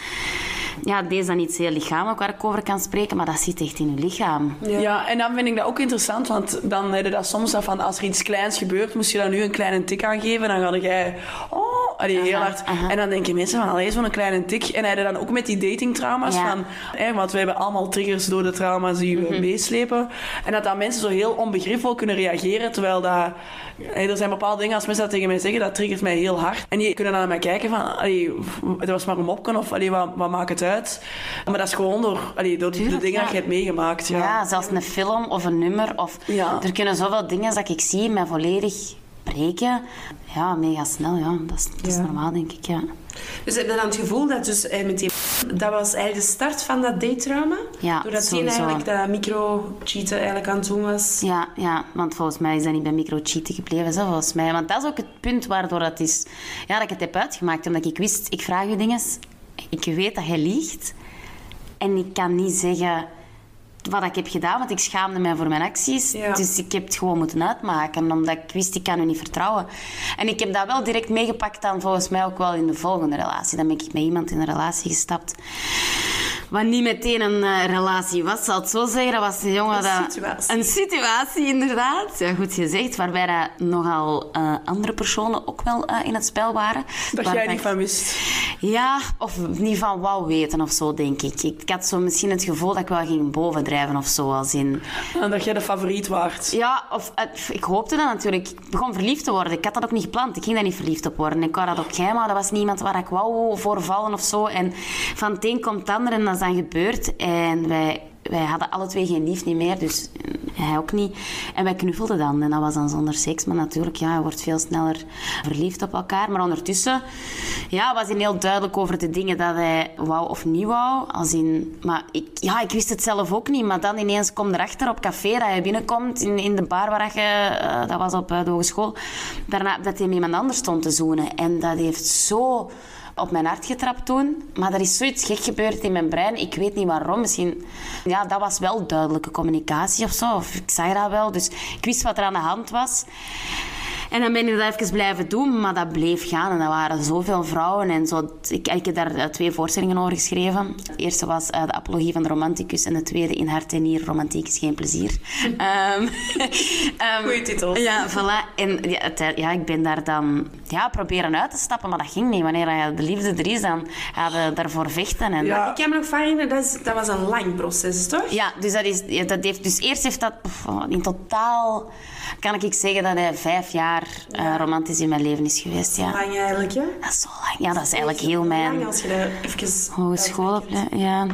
Ja, deze is dan iets heel lichamelijk waar ik over kan spreken, maar dat zit echt in je lichaam. Ja. en dan vind ik dat ook interessant, want dan heb je dat soms van als er iets kleins gebeurt, moest je dan nu een kleine tik aan geven, dan ga jij, oh, allee, heel En dan denken mensen van, allee, zo'n kleine tik. En hij dan ook met die datingtrauma's Ja. van, hè, want we hebben allemaal triggers door de trauma's die Mhm. we meeslepen. En dat dan mensen zo heel onbegripvol kunnen reageren, terwijl dat, hè, er zijn bepaalde dingen, als mensen dat tegen mij zeggen, dat triggert mij heel hard. En die kunnen dan naar mij kijken van, allee, het was maar een mopken, of allee, wat, wat maakt het uit? Maar dat is gewoon door, allee, door de dingen ja. dat je hebt meegemaakt. Ja. Ja, zelfs een film of een nummer. Of, Ja. Er kunnen zoveel dingen dat ik zie mij volledig breken. Ja, mega snel. Ja. Dat, is, dat is Ja. normaal, denk ik. Ja. Dus heb je dan het gevoel dat dus eh, met die... Dat was eigenlijk de start van dat datetrauma? Ja, Doordat sowieso. eigenlijk dat micro-cheaten eigenlijk aan het doen was? Ja, ja, want volgens mij is dat niet bij microcheaten gebleven. Zo, volgens mij. Want dat is ook het punt waardoor dat is, ja, dat ik het heb uitgemaakt. Omdat ik wist, ik vraag je dingen. Ik weet dat hij liegt. En ik kan niet zeggen wat ik heb gedaan, want ik schaamde mij voor mijn acties. Ja. Dus ik heb het gewoon moeten uitmaken, omdat ik wist, ik kan u niet vertrouwen. En ik heb dat wel direct meegepakt dan volgens mij ook wel in de volgende relatie. Dan ben ik met iemand in een relatie gestapt. Wat niet meteen een eh, relatie was, zal het zo zeggen. Dat was een jongen Een dat... situatie. Een situatie, inderdaad. Ja, goed gezegd. Waarbij er nogal eh, andere personen ook wel eh, in het spel waren. Dat jij niet van wist. Ja, of niet van wou weten of zo, denk ik. Ik had zo misschien het gevoel dat ik wel ging bovendrijven of zo. Als in... En dat jij de favoriet waart. Ja, of ik hoopte dat natuurlijk. Ik begon verliefd te worden. Ik had dat ook niet gepland. Ik ging daar niet verliefd op worden. Ik wou dat ook geheim houden. Dat was niemand waar ik wou voor vallen of zo. En van het een komt het ander en dan gebeurd. En wij, wij hadden alle twee geen liefde meer, dus eh, hij ook niet. En wij knuffelden dan. En dat was dan zonder seks. Maar natuurlijk, ja, je wordt veel sneller verliefd op elkaar. Maar ondertussen ja, was hij heel duidelijk over de dingen dat hij wou of niet wou. Als in, maar ik, ja, ik wist het zelf ook niet. Maar dan ineens kom erachter op café dat je binnenkomt in, in de bar waar je, eh, dat was op eh, de hogeschool, daarna, dat hij met iemand anders stond te zoenen. En dat heeft zo op mijn hart getrapt toen. Maar er is zoiets gek gebeurd in mijn brein. Ik weet niet waarom. Misschien... Ja, dat was wel duidelijke communicatie of zo. Of ik zag dat wel. Dus ik wist wat er aan de hand was. En dan ben ik dat even blijven doen, maar dat bleef gaan. En dat waren zoveel vrouwen. En zo, ik, ik heb daar eh, twee voorstellingen over geschreven. De eerste was eh, de apologie van de romanticus. En de tweede in hart en nier, romantiek is geen plezier. Ehm, ehm, Goeie titel. Ja, voilà. En ja, het- ja, ik ben daar dan ja, proberen uit te stappen, maar dat ging niet. Wanneer je de liefde er is, dan ga je daarvoor vechten. En, Ja. Ik me nog herinneren, dat, is, dat was een lang proces, toch? ja, dus dat is, ja, dat heeft, dus eerst heeft dat pff, in totaal kan ik zeggen dat hij vijf jaar eh, romantisch in mijn leven is geweest. Ja. Lang eigenlijk, ja. Dat is zo lang. Ja, dat is eigenlijk heel mijn Lang als je daar even... hogeschool op. Ja.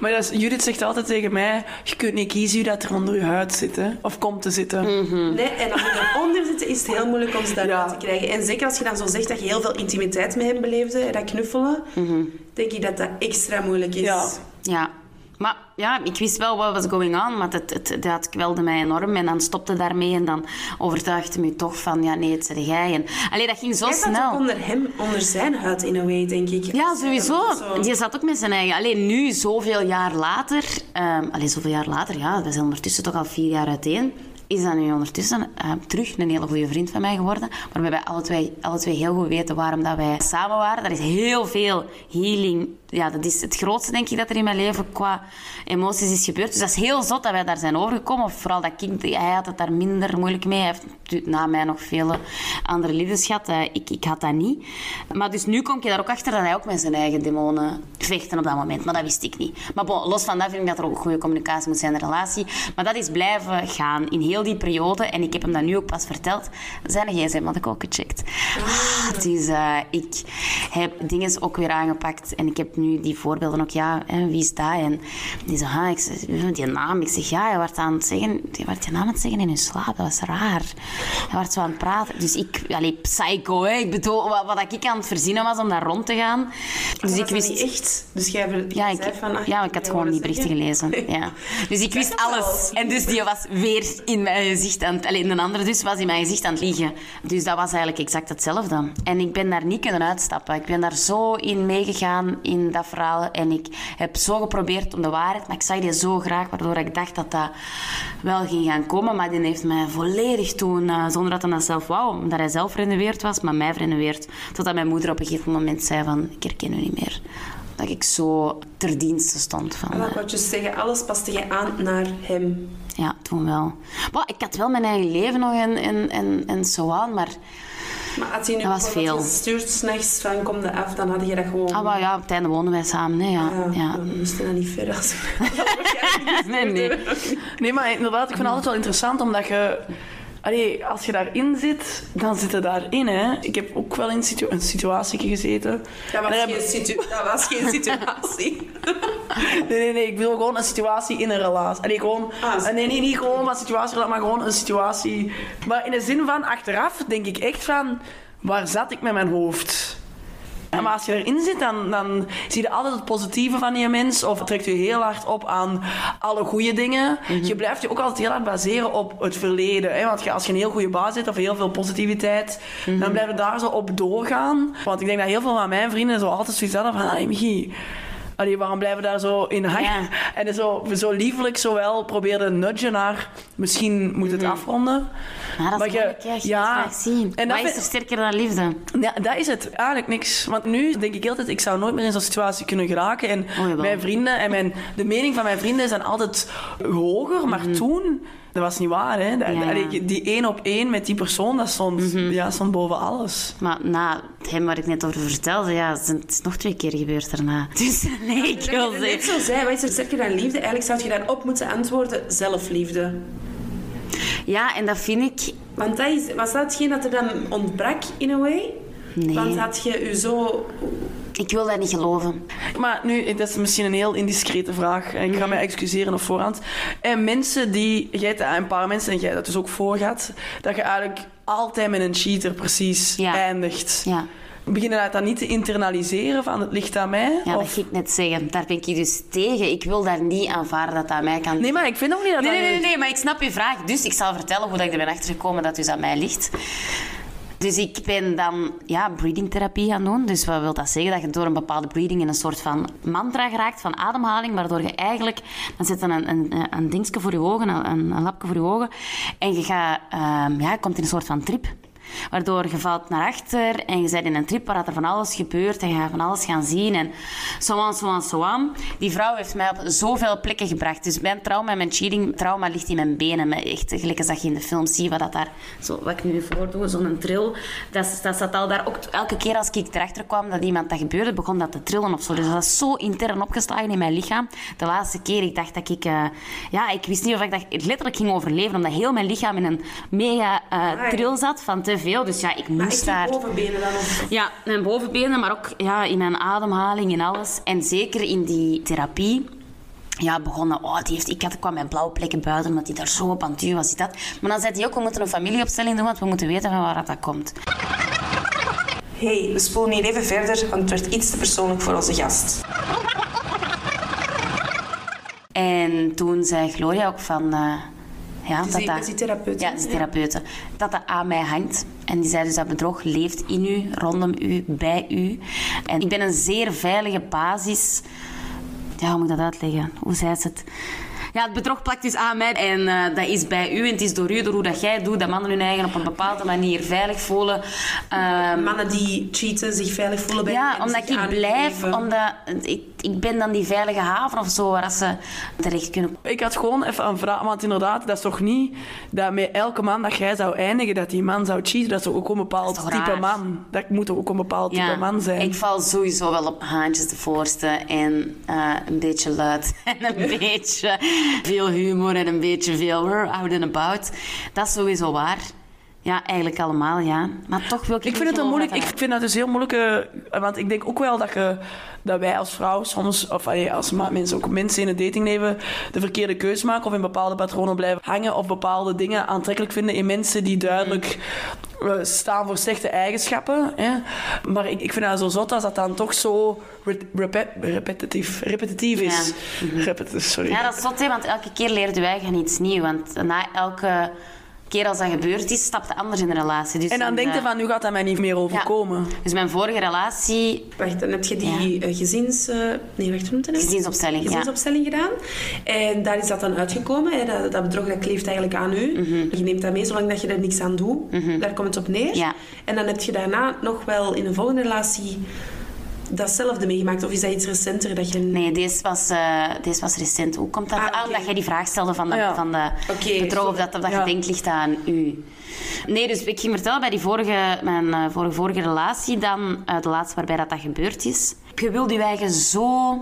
Maar dat is- Judith zegt altijd tegen mij, je kunt niet kiezen wie dat er onder je huid zit, hè, of komt te zitten. Nee, en als je eronder zit, is het heel moeilijk om ze daaruit Ja. te krijgen. En zeker als je dan zo zegt dat je heel veel intimiteit met hem beleefde, en dat knuffelen, denk ik dat dat extra moeilijk is. Ja. ja. Maar ja, ik wist wel wat was going on, maar het, het, dat kwelde mij enorm. En dan stopte daarmee en dan overtuigde me toch van, ja, nee, het zei jij. En, allee, dat ging zo Jij snel. ook onder hem, onder zijn huid in a way, denk ik. Ja, sowieso. Die zat ook met zijn eigen. Alleen nu, zoveel jaar later... ehm alleen zoveel jaar later, ja, we zijn ondertussen toch al vier jaar uiteen. Is dat nu ondertussen eh, terug een hele goede vriend van mij geworden. Waarbij wij alle twee, alle twee heel goed weten waarom dat wij samen waren. Er is heel veel healing. Ja, dat is het grootste, denk ik, dat er in mijn leven qua emoties is gebeurd. Dus dat is heel zot dat wij daar zijn overgekomen. Vooral dat ik... Hij had het daar minder moeilijk mee. Hij heeft na mij nog vele andere liefdes gehad. Eh, ik, ik had dat niet. Maar dus nu kom je daar ook achter dat hij ook met zijn eigen demonen vechten op dat moment. Maar dat wist ik niet. Maar bon, los van dat vind ik dat er ook goede communicatie moet zijn in de relatie. Maar dat is blijven gaan in heel die periode. En ik heb hem dat nu ook pas verteld. Zijn gsm had ik ook gecheckt. Ah, dus eh, ik heb dingen ook weer aangepakt. En ik heb nu die voorbeelden ook. Ja, hè, wie is dat? En die zo, ah, ik zeg, die naam. Ik zeg, ja, je werd aan het zeggen... Je werd je naam aan het zeggen in je slaap. Dat was raar. Hij werd zo aan het praten. Dus ik... Allee, psycho, hè. Ik bedoel, wat, wat ik aan het verzinnen was om daar rond te gaan. Dus ik wist... niet echt. Dus jij ver- Ja, zei ik, van... ach, ja, ik had gewoon die berichten gelezen. Ja. Dus ik wist alles. al. En dus die was weer in mijn gezicht aan het... Alleen een andere dus was in mijn gezicht aan het liegen. Dus dat was eigenlijk exact hetzelfde. En ik ben daar niet kunnen uitstappen. Ik ben daar zo in meegegaan, in dat verhaal. En ik heb zo geprobeerd om de waarheid... Maar ik zag die zo graag, waardoor ik dacht dat dat wel ging gaan komen. Maar die heeft mij volledig toen, eh, zonder dat hij dat zelf wou... Omdat hij zelf renoveerd was, maar mij renoveerd. Totdat mijn moeder op een gegeven moment zei van... Ik herken u niet meer dat ik zo ter dienste stond van... Maar wou dus zeggen, alles paste je aan naar hem. ja, toen wel. Maar ik had wel mijn eigen leven nog en, en, en, en zo aan, maar... Maar als je nu Dat was veel. gestuurd s'nachts van kom de af, dan had je dat gewoon... Ah, maar ja, op het einde woonden wij samen, hè, ja. Ja, ja. dan moest je dat niet verder. als- Nee, nee. Nee, maar inderdaad, ik vind het altijd wel interessant, omdat je... Allee, als je daarin zit, dan zit je daarin, hè. Ik heb ook wel in situ een situatie gezeten. Dat was, geen heb- situ- dat was geen situatie. Nee, nee, nee, ik bedoel gewoon een situatie in een relatie. Allee, gewoon... Ah, nee, nee, niet gewoon een situatie, maar gewoon een situatie... Maar in de zin van, achteraf denk ik echt van... Waar zat ik met mijn hoofd? Maar als je erin zit, dan, dan zie je altijd het positieve van die mens. Of trekt je heel hard op aan alle goede dingen. Je blijft je ook altijd heel hard baseren op het verleden. Hè? Want je- als je een heel goede baas hebt of heel veel positiviteit, dan blijf je daar zo op doorgaan. Want ik denk dat heel veel van mijn vrienden zo altijd zoiets hadden van... Allee, Michi, allee, waarom blijven we daar zo in hangen? Ja. En zo, zo liefelijk zowel probeerden nudgen naar... Misschien moet het afronden. Maar dat Maar is je- moeilijk, hè. Je ja. ja. graag zien. En Wat is er sterker dan liefde? Ja, dat is het. Eigenlijk niks. Want nu denk ik altijd, ik zou nooit meer in zo'n situatie kunnen geraken. En jawel. mijn vrienden en mijn, de mening van mijn vrienden zijn altijd hoger. Maar toen, dat was niet waar. Hè. Dat- Mhm. Ja, ja. allee, die één op één met die persoon, dat stond, ja, stond boven alles. Maar na hem waar ik net over vertelde, ja, het is- nog twee keer gebeurd daarna. Dus nee, ik wil net zeggen... zo zei, wat is er sterker dan liefde? Eigenlijk zou je daarop moeten antwoorden, zelfliefde. Ja, en dat vind ik... Want dat is, was dat hetgeen dat er dan ontbrak, in a way? Nee. Want had je je zo... Ik wil dat niet geloven. Maar nu, dat is misschien een heel indiscrete vraag. En ik Mhm. ga mij excuseren op voorhand. En mensen die... Jij een paar mensen, en jij dat dus ook voor gaat, dat je eigenlijk altijd met een cheater precies Ja. eindigt. Ja. Beginnen dat dan niet te internaliseren van het ligt aan mij? Ja, dat ging ik net zeggen. Daar ben ik dus tegen. Ik wil daar niet aanvaarden dat dat aan mij kan... Nee, maar ik vind ook niet dat Nee, dat nee, nee, nee, maar ik snap je vraag. Dus ik zal vertellen hoe dat ik er ben achtergekomen dat het dus aan mij ligt. Dus ik ben dan ja, breathingtherapie gaan doen. Dus wat wil dat zeggen? Dat je door een bepaalde breathing in een soort van mantra geraakt van ademhaling, waardoor je eigenlijk... Dan zet je een, een, een dingetje voor je ogen, een, een lapje voor je ogen. En je, gaat, ehm, ja, komt in een soort van trip. Waardoor je valt naar achter en je bent in een trip waar er van alles gebeurt en je gaat van alles gaan zien en zo aan, zo aan, zo aan. Die vrouw heeft mij op zoveel plekken gebracht. Dus mijn trauma en mijn cheating trauma ligt in mijn benen. Echt, gelijk als dat je in de film ziet, wat, dat daar, zo, wat ik nu voordoe, zo'n trill. Dat, dat zat al daar ook elke keer als ik erachter kwam dat iemand dat gebeurde, begon dat te trillen of zo. Dus dat is zo intern opgeslagen in mijn lichaam. De laatste keer, ik dacht dat ik... eh, ja, ik wist niet of ik dat letterlijk ging overleven, omdat heel mijn lichaam in een mega eh trill zat van te veel. Dus ja, ik Maar moest daar... die bovenbenen dan? Of... Ja, mijn bovenbenen, maar ook ja, in mijn ademhaling en alles. En zeker in die therapie. Ja, begonnen. Oh, die heeft, ik had, kwam mijn blauwe plekken buiten, omdat hij daar zo op aan het was. Dat. Maar dan zei hij ook, we moeten een familieopstelling doen, want we moeten weten van waar dat komt. hey, we spoelen hier even verder, want het werd iets te persoonlijk voor onze gast. En toen zei Gloria ook van... eh, ja, dat die, dat, dat is die therapeut. Ja, dat is die therapeute. Dat dat aan mij hangt. En die zei dus dat bedrog leeft in u, rondom u, bij u. En ik ben een zeer veilige basis. Ja, hoe moet ik dat uitleggen? Hoe zei ze het? Ja, het bedrog plakt dus aan mij en eh, dat is bij u en het is door u, door hoe dat jij doet, dat mannen hun eigen op een bepaalde manier veilig voelen. Ehm, Mannen die cheaten, zich veilig voelen bij ja, omdat ik blijf, omdat ik, ik ben dan die veilige haven of zo, waar ze terecht kunnen. Ik had gewoon even een vraag, want inderdaad, dat is toch niet dat met elke man dat jij zou eindigen, dat die man zou cheaten. Dat is ook een bepaald type raar? man. Dat moet ook een bepaald type man zijn. Ik val sowieso wel op haantjes de voorste en eh, een beetje luid en een beetje veel humor en een beetje veel out and about. Dat is sowieso waar. Ja, eigenlijk allemaal, ja. Maar toch wil ik Ik vind het een moeilijk. Ik vind dat dus heel moeilijk. want ik denk ook wel dat, je, dat wij als vrouw soms, of allee, als mensen, ook mensen in het datingleven, de verkeerde keuze maken of in bepaalde patronen blijven hangen of bepaalde dingen aantrekkelijk vinden in mensen die duidelijk eh, staan voor slechte eigenschappen. Hè. Maar ik, ik vind dat zo zot als dat dan toch zo re- repe- repetitief, repetitief is. Repetitief, sorry. Ja, dat is zot, hè, want elke keer leert je eigen iets nieuws. Want na elke keer als dat gebeurd is, stapt de ander in de relatie. Dus en dan denk je eh, van, nu gaat dat mij niet meer overkomen. Dus mijn vorige relatie, Wacht, dan heb je die eh, gezins... eh, nee, wacht, hoe gezinsopstelling, ja. gezinsopstelling gedaan. En daar is dat dan uitgekomen. Hè. Dat, dat bedrog dat kleeft eigenlijk aan u. Je neemt dat mee zolang dat je er niks aan doet. Daar komt het op neer. Ja. En dan heb je daarna nog wel in een volgende relatie datzelfde meegemaakt. Of is dat iets recenter dat je... Nee, deze was, eh, deze was recent. Hoe komt dat Ah, aan oké. dat jij die vraag stelde van de, Ah, ja. van de bedrog zo- of dat, of dat ja. je denkt ligt aan u? Nee, dus ik ging vertellen bij die vorige, mijn eh, vorige, vorige relatie dan, eh, de laatste waarbij dat, dat gebeurd is. Je wilt je eigen zo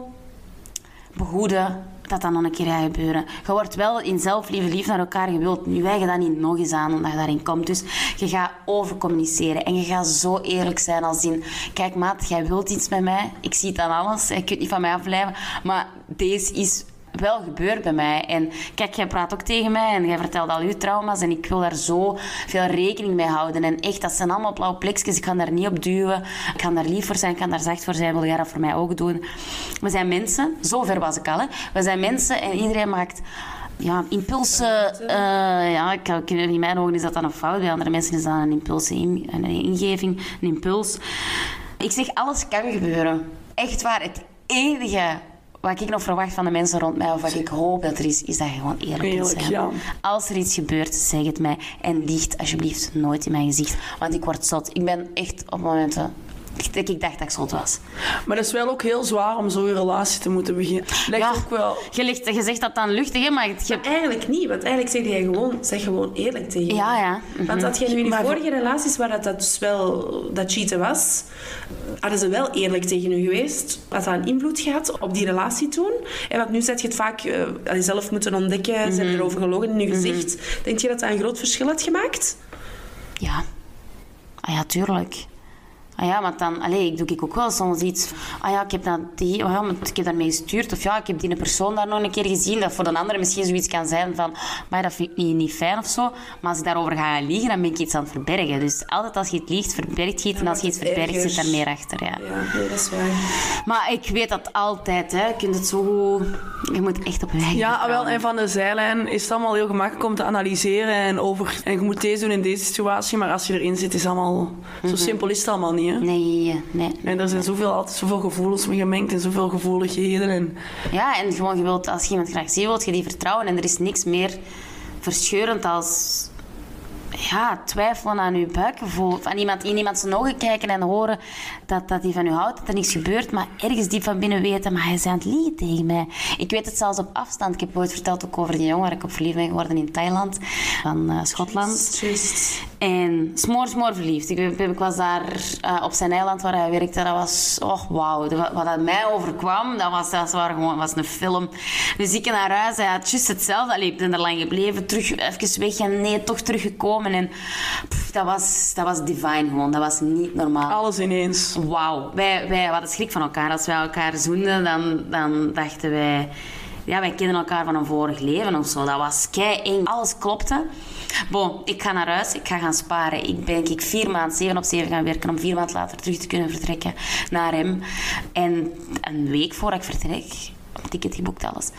behoeden dat dat nog een keer gaat gebeuren. Je wordt wel in zelfliefde lief naar elkaar. Je wilt je eigen dat niet nog eens aan omdat je daarin komt. Dus je gaat overcommuniceren. En je gaat zo eerlijk zijn als in... Kijk maat, jij wilt iets met mij. Ik zie het aan alles. Je kunt niet van mij afblijven. Maar deze is wel gebeurd bij mij. En kijk, jij praat ook tegen mij en jij vertelt al je trauma's en ik wil daar zo veel rekening mee houden. En echt, dat zijn allemaal blauwe plekjes. Ik kan daar niet op duwen. Ik kan daar lief voor zijn, ik kan daar zacht voor zijn. Wil jij dat voor mij ook doen? We zijn mensen. Zo ver was ik al, hè. We zijn mensen en iedereen maakt... Ja, impulsen. eh, ja, ik, ik- in mijn ogen is dat dan een fout. Bij andere mensen is dat een impuls, een ingeving, een impuls. Ik zeg, alles kan gebeuren. Echt waar. Het enige wat ik nog verwacht van de mensen rond mij, of wat ik hoop dat er is, is dat je gewoon eerlijk kunt Eerlijk, zijn. ja. Als er iets gebeurt, zeg het mij. En liegt alsjeblieft nooit in mijn gezicht. Want ik word zot. Ik ben echt op momenten dat ik dacht dat ik zot was. Maar het is wel ook heel zwaar om zo'n relatie te moeten beginnen. Lijkt Ja, ook wel... je, ligt, je zegt dat dan luchtig, hè, maar je, Eigenlijk niet, want eigenlijk zeg jij gewoon, zeg gewoon eerlijk tegen je. Ja, ja. Want had jij nu in Maar- vorige relaties waar dat, dat dus wel dat cheaten was, hadden ze wel eerlijk tegen u geweest? Had dat een invloed gehad op die relatie toen? En want nu zet je het vaak eh, jezelf moeten ontdekken, ze Mhm. hebben erover gelogen in je gezicht. Denk je dat dat een groot verschil had gemaakt? Ja. Ah ja, tuurlijk. Ah ja, maar dan, allee, ik doe ik ook wel soms iets. Ah ja, ik heb, dat die, oh ja, ik heb daarmee gestuurd. Of ja, ik heb die persoon daar nog een keer gezien. Dat voor de andere misschien zoiets kan zijn van, maar dat vind ik niet, niet fijn of zo. Maar als ik daarover ga liegen, dan ben ik iets aan het verbergen. Dus altijd als je het liegt, verbergt je het. En als je iets verbergt, zit daar meer achter. Ja. Ja, dat is waar. Maar ik weet dat altijd, hè. Je kunt het zo goed... Je moet echt op je eigen Ja, wel, vertrouwen. en van de zijlijn is het allemaal heel gemakkelijk om te analyseren en over... En je moet deze doen in deze situatie, maar als je erin zit, is het allemaal... Zo simpel is het allemaal niet, hè. Nee, nee. En er zijn zoveel, altijd zoveel gevoelens mee gemengd en zoveel gevoeligheden. En... Ja, en gewoon, je wilt, als je iemand graag ziet, wilt je die vertrouwen. En er is niks meer verscheurend als ja, twijfelen aan je buikgevoel. Aan iemand, in iemand zijn ogen kijken en horen dat, dat hij van u houdt, dat er niks gebeurt, maar ergens diep van binnen weten, maar hij is aan het liegen tegen mij. Ik weet het zelfs op afstand. Ik heb ooit verteld ook over die jongen waar ik op verliefd ben geworden in Thailand, van eh, Schotland. En smoor, smoor verliefd. Ik, ik was daar eh, op zijn eiland waar hij werkte. Dat was, oh wauw. Wat dat mij overkwam, dat was, dat was gewoon was een film. Dus ik naar huis, hij had juist hetzelfde. Allee, ik ben er lang gebleven, terug even weg en nee, toch teruggekomen. En pff, dat, was, dat was divine gewoon. Dat was niet normaal. Alles ineens. Wauw. Wij, wij hadden schrik van elkaar. Als wij elkaar zoenden, dan, dan dachten wij... Ja, wij kennen elkaar van een vorig leven of zo. Dat was kei eng. Alles klopte. Bon, ik ga naar huis. Ik ga gaan sparen. Ik ben ik vier maanden, zeven op zeven gaan werken om vier maanden later terug te kunnen vertrekken naar hem. En een week voordat ik vertrek, ticket geboekt, alles,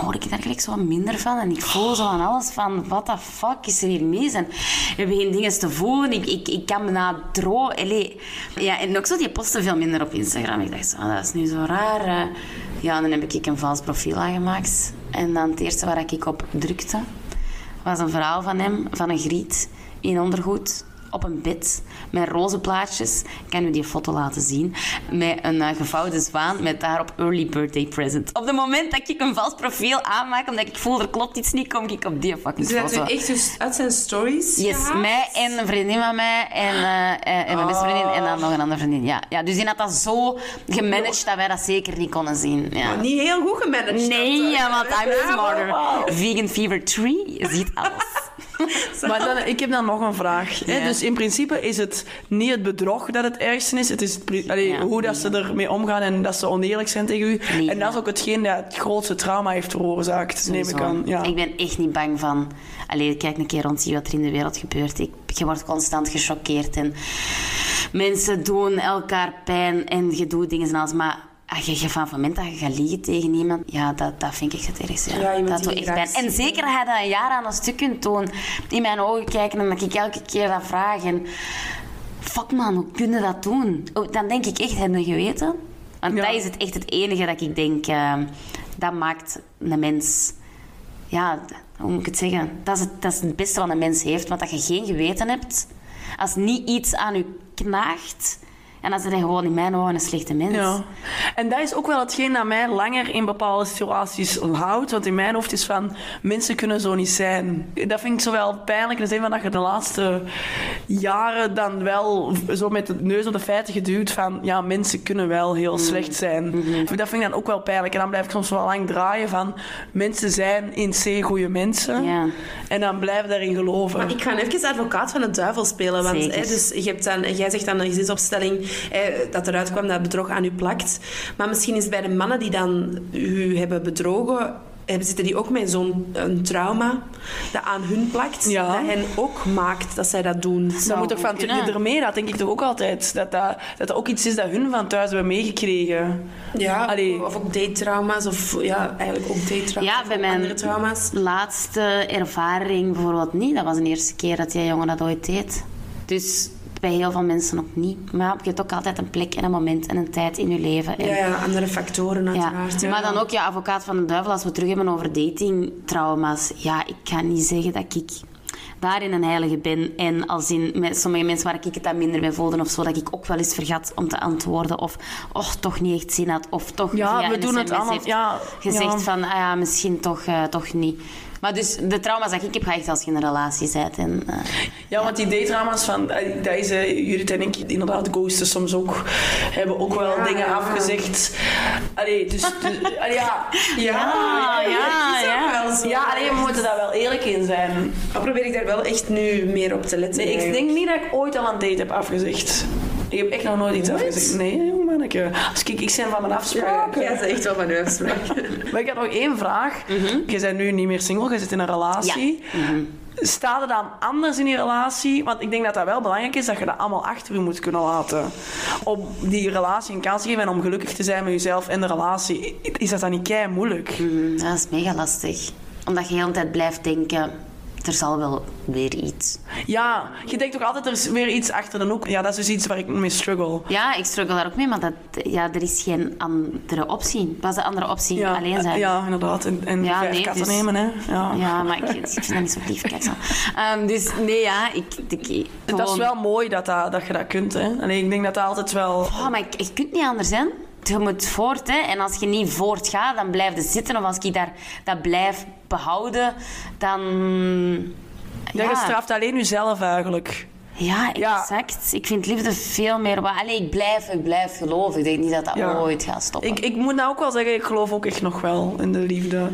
hoor ik daar gelijk zo wat minder van. En ik voel zo aan alles van, what the fuck is er hier mis? En je begint dingen te voelen. Ik, ik, ik kan me na. Allee. Ja, en ook zo, die posten veel minder op Instagram. Ik dacht, zo, ah, dat is nu zo raar. Ja, dan heb ik een vals profiel aangemaakt. En dan het eerste waar ik op drukte, was een verhaal van hem, van een griet in ondergoed op een bed met roze plaatjes. Ik kan u die foto laten zien. Met een eh, gevouwen zwaan met daarop early birthday present. Op het moment dat ik een vals profiel aanmaak, omdat ik voel er klopt iets niet, kom ik op die fucking Dus dat foto. u echt dus uit zijn stories Yes, gehaald? mij en een vriendin van mij en, eh, en mijn beste vriendin en dan nog een andere vriendin. Ja, ja, dus die had dat zo gemanaged dat wij dat zeker niet konden zien. Ja. Niet heel goed gemanaged. Nee, ja, want I'm smarter. wow. Vegan Fever 3, je ziet alles. Maar dan, ik heb dan nog een vraag. Hè? Ja. Dus in principe is het niet het bedrog dat het ergste is. Het is het pri- allee, Ja, hoe dat ze ermee omgaan en dat ze oneerlijk zijn tegen u. Nee, en dat is ook hetgeen dat het grootste trauma heeft veroorzaakt, neem ik aan. Ja. Ik ben echt niet bang van... Allee, kijk een keer rond, zie wat er in de wereld gebeurt. Ik, je wordt constant gechoqueerd en mensen doen elkaar pijn en je doet dingen en alles. Maar als je, je van moment dat je gaat liegen tegen iemand, ja, dat, dat vind ik het ergste. Ja. Ja, iemand dat echt pijn. En zeker hij dat een jaar aan een stuk kunt doen, in mijn ogen kijken en dat ik elke keer dat vraag. En, fuck man, hoe kun je dat doen? Oh, Dan denk ik echt, heb je geweten? Want Ja. dat is het echt het enige dat ik denk, eh, dat maakt een mens ja, hoe moet ik het zeggen? Dat is het, dat is het beste wat een mens heeft. Want dat je geen geweten hebt, als niet iets aan je knaagt, en dan ben je gewoon in mijn ogen een slechte mens. Ja. En dat is ook wel hetgeen dat mij langer in bepaalde situaties houdt. Want in mijn hoofd is van, mensen kunnen zo niet zijn. Dat vind ik zo wel pijnlijk. In de zin van dat je de laatste jaren dan wel zo met de neus op de feiten geduwd van, ja, mensen kunnen wel heel slecht zijn. Dat vind ik dan ook wel pijnlijk. En dan blijf ik soms wel lang draaien van, mensen zijn in C goede mensen. Ja. En dan blijf ik daarin geloven. Maar ik ga even advocaat van de duivel spelen. Want hè, dus je hebt dan, jij zegt dan een gezinsopstelling hè, dat eruit kwam dat bedrog aan u plakt. Maar misschien is bij de mannen die dan u hebben bedrogen, hebben, zitten die ook met zo'n een trauma dat aan hun plakt. Ja. Dat hen ook maakt dat zij dat doen. Dat moet toch van goed kunnen. ermee, dat denk ik toch ook altijd. Dat dat, dat dat ook iets is dat hun van thuis hebben meegekregen. Ja, Allee. of ook date-trauma's. Of ja, eigenlijk ook date-trauma's. Ja, bij mijn andere trauma's. laatste ervaring bijvoorbeeld niet. Dat was de eerste keer dat die jongen dat ooit deed. Dus bij heel veel mensen ook niet. Maar je hebt ook altijd een plek en een moment en een tijd in je leven. En Ja, ja, andere factoren uiteraard. Ja. maar dan ook, ja, advocaat van de duivel, als we terug hebben over datingtrauma's. Ja, ik kan niet zeggen dat ik daarin een heilige ben. En als in met sommige mensen waar ik het dan minder bij voelde of zo, dat ik ook wel eens vergat om te antwoorden. Of, och, toch niet echt zin had. Of toch Ja, via we doen het allemaal- ja, gezegd ja. van, ah ja, misschien toch, eh, toch niet. Maar dus de trauma's dat ik heb, ga echt als je in een relatie bent. En, eh, Ja, want die datedrama's van dat is, eh, Judith en ik, inderdaad, ghosten soms ook, hebben ook wel Ja, dingen ja. afgezegd. Allee, dus, dus allee, ja. Ja, ja, dat is ook ja. wel zo. Ja, alleen we moeten daar wel eerlijk in zijn. Maar probeer ik daar wel echt nu meer op te letten. Nee, ik denk niet dat ik ooit al een date heb afgezegd. Ik heb echt nog nooit iets afgezegd. Nee, manneke. Als ik, ik zijn van mijn afspraken. Ja, dat is echt wel van uw afspraak. Maar ik had nog één vraag. Je bent nu niet meer single, je zit in een relatie. Staat er dan anders in die relatie? Want ik denk dat dat wel belangrijk is, dat je dat allemaal achter je moet kunnen laten. Om die relatie een kans te geven en om gelukkig te zijn met jezelf en de relatie. Is dat dan niet kei moeilijk? mm, dat is mega lastig. Omdat je de hele tijd blijft denken... er zal wel weer iets. Ja, je denkt toch altijd er is weer iets achter de hoek. Ja, dat is dus iets waar ik mee struggle. Ja, ik struggle daar ook mee, maar dat, ja, er is geen andere optie. Wat is de andere optie? Ja, Alleen zijn. Ja, inderdaad. En, en Ja, vijf nee, katten dus- nemen, hè. Ja. Ja, maar ik, ik vind dat niet zo lief. Kijk zo. Ehm, dus nee, ja, ik... ik gewoon- Dat is wel mooi dat, dat, dat je dat kunt, hè. Alleen ik denk dat dat altijd wel... Oh, maar ik, je kunt niet anders zijn. Je moet voort, hè. En als je niet voortgaat, dan blijf je zitten. Of als ik daar, dat blijf behouden, dan... Ja, je straft alleen jezelf eigenlijk. Ja, Ja. exact. Ik vind liefde veel meer... wa- Allee, ik blijf, ik blijf geloven. Ik denk niet dat dat Ja. ooit gaat stoppen. Ik, ik moet nou ook wel zeggen, ik geloof ook echt nog wel in de liefde.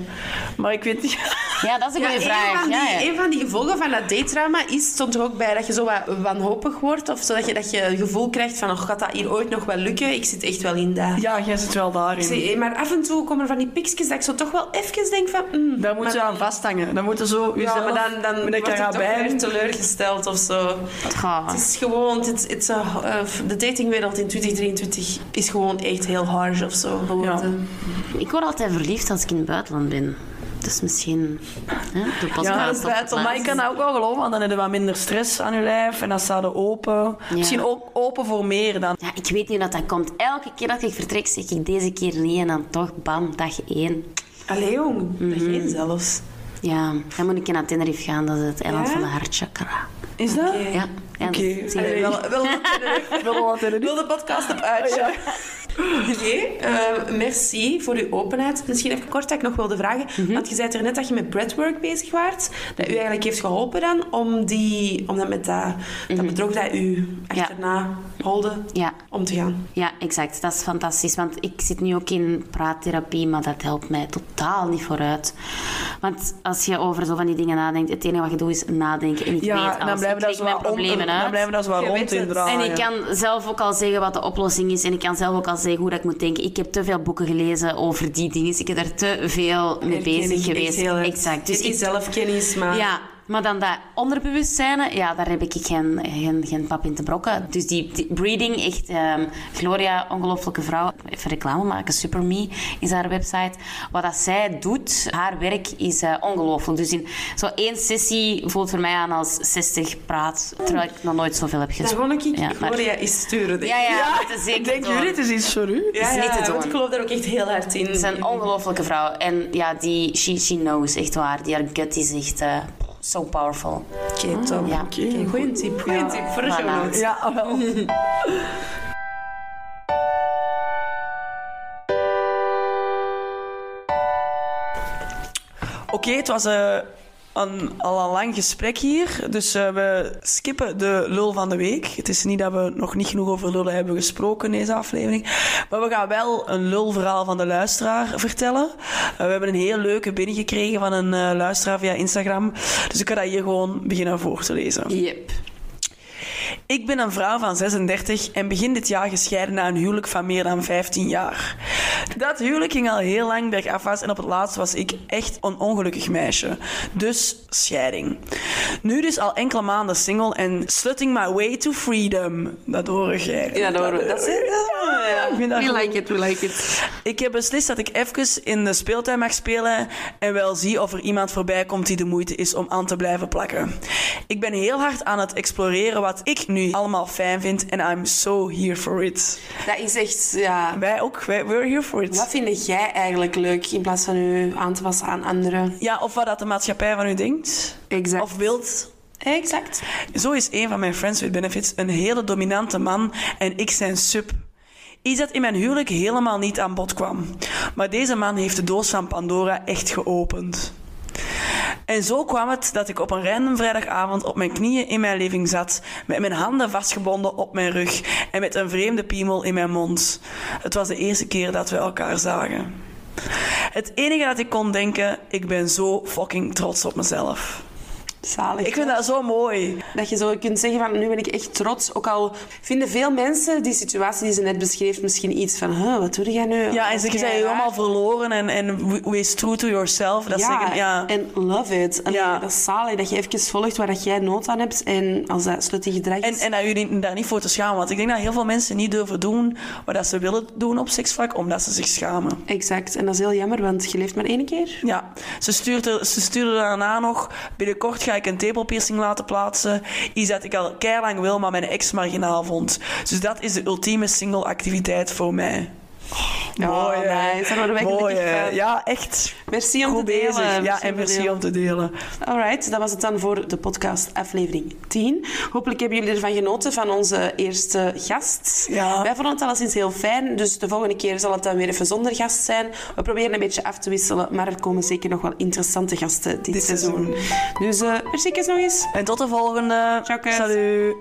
Maar ik weet niet... Ja, dat is een Ja, goede een, vraag. van die, ja, ja. een van die gevolgen van dat datetrauma is, stond er ook bij dat je zo wat wanhopig wordt. Of zodat je, dat je het gevoel krijgt van, oh, gaat dat hier ooit nog wel lukken? Ik zit echt wel in dat. Ja, jij zit wel daarin. Zie, Maar af en toe komen er van die pikjes dat ik zo toch wel even denk van... mm, Daar moet maar je aan vasthangen. Dan moet je zo Ja, maar dan, dan met een weer teleurgesteld of zo. Het is gewoon... Het, het, eh, eh, de datingwereld in 2023 is gewoon echt heel harsh of zo geworden. Ik word altijd verliefd als ik in het buitenland ben. Dus misschien... Hè, de Ja, dat is op buiten. Maar ik kan dat ook wel geloven, want dan heb je wat minder stress aan je lijf en dan staat je open. Misschien ook open voor meer dan. Ja, ik weet niet dat, dat komt. Elke keer dat ik vertrek, zeg ik deze keer nee. En dan toch, bam, dag één. Allee, jong. Mhm. Dag één zelfs. Ja, dan moet ik naar Tenerife gaan. Dat is het eiland Ja? van de hartchakra. Is dat? Ja. ja Oké. Allee, wel. Wel, wel, wil de podcast op uitje. Nee, eh, merci voor uw openheid. Misschien even kort dat ik nog wilde vragen. Mhm. Want je zei er net dat je met breathwork bezig waart. Dat u eigenlijk heeft geholpen dan om, die, om dat met dat, dat bedrog dat u achterna holde Ja. om te gaan. Ja, exact. Dat is fantastisch. Want ik zit nu ook in praattherapie, maar dat helpt mij totaal niet vooruit. Want als je over zo van die dingen nadenkt, het enige wat je doet is nadenken. En ik weet Ja, alles. dan ik mijn wat om- problemen dan uit. blijven daar zo rond weet in. En ik kan zelf ook al zeggen wat de oplossing is. En ik kan zelf ook al zeggen hoe dat ik moet denken. Ik heb te veel boeken gelezen over die dingen. Ik heb daar te veel mee bezig geweest. Exact. Dus ik, zelfkennis, maar... ja, maar dan dat onderbewustzijn, ja, daar heb ik geen, geen, geen pap in te brokken. Dus die, die breeding, echt, ehm, Gloria, ongelofelijke vrouw, even reclame maken, Superme is haar website. Wat dat zij doet, haar werk is eh, ongelooflijk. Dus in zo één sessie voelt voor mij aan als 60 praat, terwijl ik nog nooit zoveel heb gesproken. gewoon ik Ja, maar- Gloria is sturen. denk Ja, ik. ja, dat is zeker Ik denk, jullie, het is iets voor u. Ja, is niet ja, te doen. want ik geloof daar ook echt heel hard in. Het is een ongelofelijke vrouw. En ja, die, she, she knows, echt waar. Die haar gut is echt eh, so powerful. Oké, top. Ja. Oké, goeie tip. Goeie Ja, tip voor de voilà. show notes. Ja, wel. Oké, het was eh, een, al een lang gesprek hier. Dus eh, we skippen de lul van de week. Het is niet dat we nog niet genoeg over lullen hebben gesproken in deze aflevering. Maar we gaan wel een lulverhaal van de luisteraar vertellen. Eh, we hebben een heel leuke binnengekregen van een eh, luisteraar via Instagram. Dus ik ga dat hier gewoon beginnen voor te lezen. Yep. Ik ben een vrouw van 36 en begin dit jaar gescheiden na een huwelijk van meer dan 15 jaar. Dat huwelijk ging al heel lang bergafwaarts en op het laatst was ik echt een ongelukkig meisje. Dus scheiding. Nu dus al enkele maanden single en slutting my way to freedom. Dat hoor jij. Ja, dat horen we. Dat is We like it, we like it. Ik heb beslist dat ik even in de speeltuin mag spelen en wel zie of er iemand voorbij komt die de moeite is om aan te blijven plakken. Ik ben heel hard aan het exploreren wat ik nu allemaal fijn vind en I'm so here for it. Dat is echt, ja... Wij ook, wij, we're here for Wat vind jij eigenlijk leuk in plaats van u aan te passen aan anderen? Ja, of wat dat de maatschappij van u denkt. Exact. Of wilt. Exact. Zo is een van mijn friends with benefits een hele dominante man en ik zijn sub. Iets dat in mijn huwelijk helemaal niet aan bod kwam. Maar deze man heeft de doos van Pandora echt geopend. En zo kwam het dat ik op een random vrijdagavond op mijn knieën in mijn living zat, met mijn handen vastgebonden op mijn rug en met een vreemde piemel in mijn mond. Het was de eerste keer dat we elkaar zagen. Het enige dat ik kon denken, ik ben zo fucking trots op mezelf. Zalig. Ik vind dat zo mooi. Dat je zo kunt zeggen van, nu ben ik echt trots. Ook al vinden veel mensen die situatie die ze net beschreef misschien iets van, huh, wat doe jij nu? Ja, en ze zijn raar? helemaal verloren en, en wees true to yourself. Dat ja, zeggen, ja. en love it. Ja. Dat is zalig dat je even volgt waar dat jij nood aan hebt. En als dat slutty gedrag En, is... en dat jullie daar niet voor te schamen. Want ik denk dat heel veel mensen niet durven doen wat dat ze willen doen op seksvlak, omdat ze zich schamen. Exact. En dat is heel jammer, want je leeft maar één keer. Ja, ze stuurde, ze stuurde daarna nog... Binnenkort ga ik een tepelpiercing laten plaatsen. Iets dat ik al lang wil, maar mijn ex marginaal vond. Dus dat is de ultieme single activiteit voor mij. Ja, Mooi, hè? nice. Daar Mooi, van. Ja, echt. Merci om Goed te delen. bezig. Ja, en merci om te delen. Alright, dat was het dan voor de podcast aflevering 10. Hopelijk hebben jullie ervan genoten van onze eerste gast. Ja. Wij vonden het alleszins heel fijn, dus de volgende keer zal het dan weer even zonder gast zijn. We proberen een beetje af te wisselen, maar er komen zeker nog wel interessante gasten dit, Dit seizoen. seizoen. Dus uh, merci nog eens. En tot de volgende. Ciao. Salut.